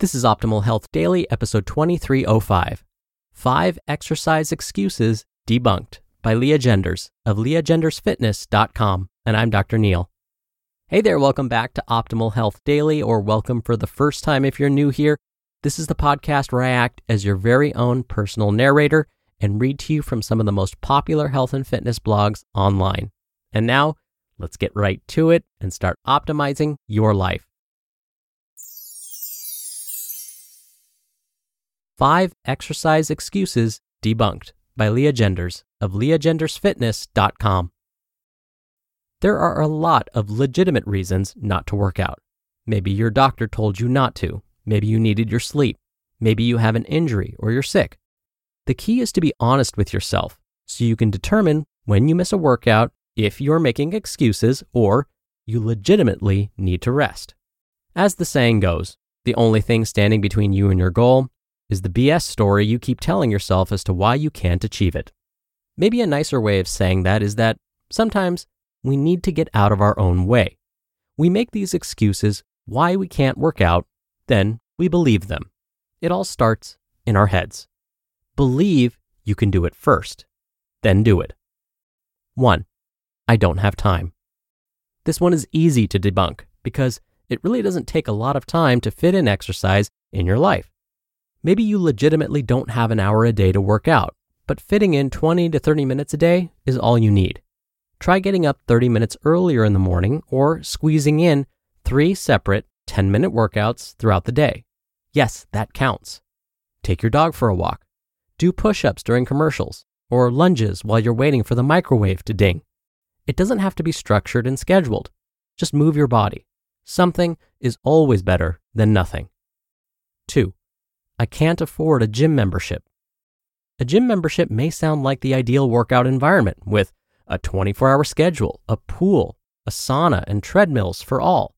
This is Optimal Health Daily, episode 2305 Five Exercise Excuses Debunked by Lea Genders of leagendersfitness.com. And I'm Dr. Neal. Hey there, welcome back to Optimal Health Daily, or welcome for the first time if you're new here. This is the podcast where I act as your very own personal narrator and read to you from some of the most popular health and fitness blogs online. And now, let's get right to it and start optimizing your life. Five Exercise Excuses Debunked by Lea Genders of leagendersfitness.com. There are a lot of legitimate reasons not to work out. Maybe your doctor told you not to. Maybe you needed your sleep. Maybe you have an injury or you're sick. The key is to be honest with yourself so you can determine when you miss a workout, if you're making excuses, or you legitimately need to rest. As the saying goes, the only thing standing between you and your goal is the BS story you keep telling yourself as to why you can't achieve it. Maybe a nicer way of saying that is that sometimes we need to get out of our own way. We make these excuses why we can't work out, then we believe them. It all starts in our heads. Believe you can do it first, then do it. 1. I don't have time. This one is easy to debunk because it really doesn't take a lot of time to fit in exercise in your life. Maybe you legitimately don't have an hour a day to work out, but fitting in 20 to 30 minutes a day is all you need. Try getting up 30 minutes earlier in the morning or squeezing in three separate 10 minute workouts throughout the day. Yes, that counts. Take your dog for a walk. Do push ups during commercials or lunges while you're waiting for the microwave to ding. It doesn't have to be structured and scheduled. Just move your body. Something is always better than nothing. 2. I can't afford a gym membership. A gym membership may sound like the ideal workout environment with a 24 hour schedule, a pool, a sauna, and treadmills for all.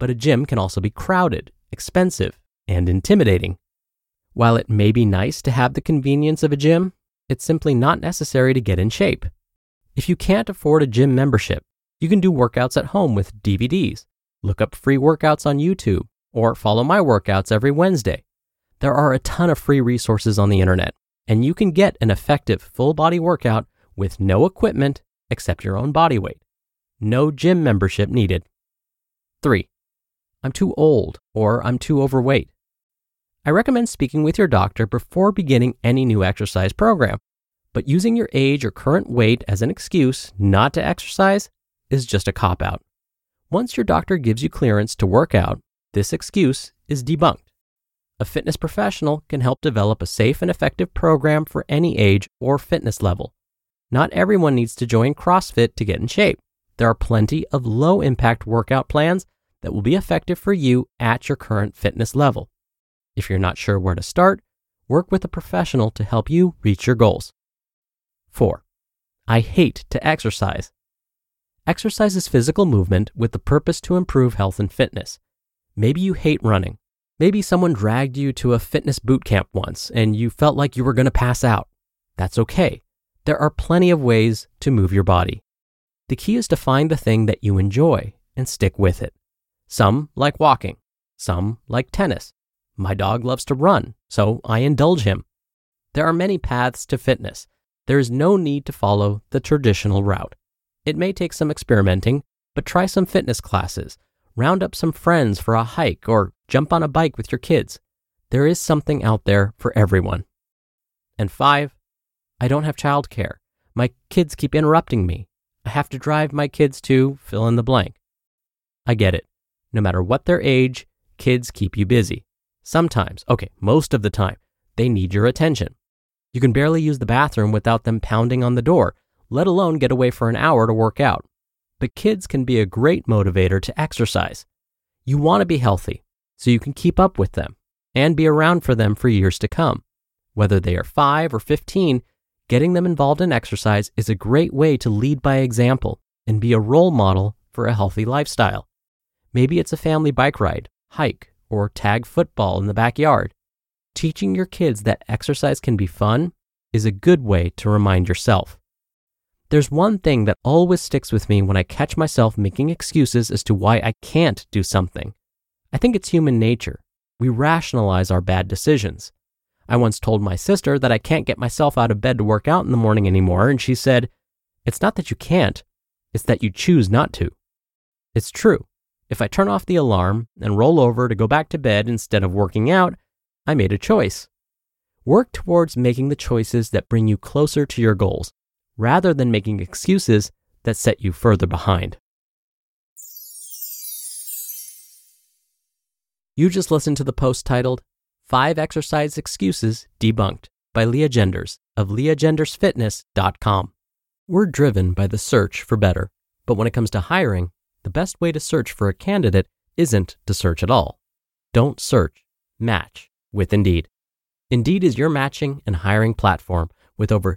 But a gym can also be crowded, expensive, and intimidating. While it may be nice to have the convenience of a gym, it's simply not necessary to get in shape. If you can't afford a gym membership, you can do workouts at home with DVDs, look up free workouts on YouTube, or follow my workouts every Wednesday. There are a ton of free resources on the internet, and you can get an effective full body workout with no equipment except your own body weight. No gym membership needed. 3. I'm too old or I'm too overweight. I recommend speaking with your doctor before beginning any new exercise program, but using your age or current weight as an excuse not to exercise is just a cop out. Once your doctor gives you clearance to work out, this excuse is debunked. A fitness professional can help develop a safe and effective program for any age or fitness level. Not everyone needs to join CrossFit to get in shape. There are plenty of low impact workout plans that will be effective for you at your current fitness level. If you're not sure where to start, work with a professional to help you reach your goals. 4. I hate to exercise. Exercise is physical movement with the purpose to improve health and fitness. Maybe you hate running Maybe someone dragged you to a fitness boot camp once and you felt like you were going to pass out. That's okay. There are plenty of ways to move your body. The key is to find the thing that you enjoy and stick with it. Some like walking, some like tennis. My dog loves to run, so I indulge him. There are many paths to fitness. There is no need to follow the traditional route. It may take some experimenting, but try some fitness classes, round up some friends for a hike, or jump on a bike with your kids. There is something out there for everyone. And five, I don't have childcare. My kids keep interrupting me. I have to drive my kids to fill in the blank. I get it. No matter what their age, kids keep you busy. Sometimes, okay, most of the time, they need your attention. You can barely use the bathroom without them pounding on the door, let alone get away for an hour to work out. But kids can be a great motivator to exercise. You want to be healthy so you can keep up with them and be around for them for years to come. Whether they are 5 or 15, getting them involved in exercise is a great way to lead by example and be a role model for a healthy lifestyle. Maybe it's a family bike ride, hike, or tag football in the backyard. Teaching your kids that exercise can be fun is a good way to remind yourself. There's one thing that always sticks with me when I catch myself making excuses as to why I can't do something. I think it's human nature. We rationalize our bad decisions. I once told my sister that I can't get myself out of bed to work out in the morning anymore, and she said, It's not that you can't, it's that you choose not to. It's true. If I turn off the alarm and roll over to go back to bed instead of working out, I made a choice. Work towards making the choices that bring you closer to your goals, rather than making excuses that set you further behind. You just listened to the post titled Five Exercise Excuses Debunked by Lea Genders of leagendersfitness.com. We're driven by the search for better, but when it comes to hiring, the best way to search for a candidate isn't to search at all. Don't search, match with Indeed. Indeed is your matching and hiring platform with over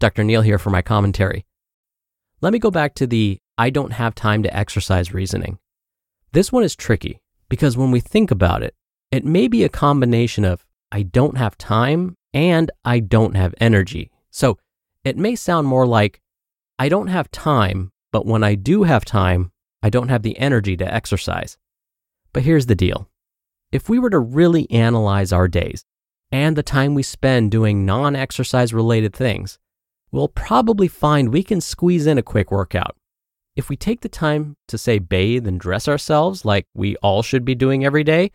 Dr. Neal here for my commentary. Let me go back to the I don't have time to exercise reasoning. This one is tricky because when we think about it, it may be a combination of I don't have time and I don't have energy. So it may sound more like I don't have time, but when I do have time, I don't have the energy to exercise. But here's the deal if we were to really analyze our days and the time we spend doing non exercise related things, we'll probably find we can squeeze in a quick workout. If we take the time to say bathe and dress ourselves like we all should be doing every day,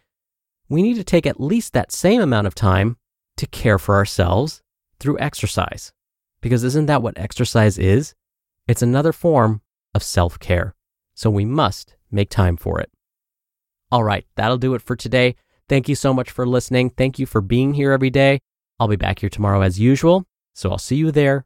we need to take at least that same amount of time to care for ourselves through exercise. Because isn't that what exercise is? It's another form of self care. So we must make time for it. All right, that'll do it for today. Thank you so much for listening. Thank you for being here every day. I'll be back here tomorrow as usual. So I'll see you there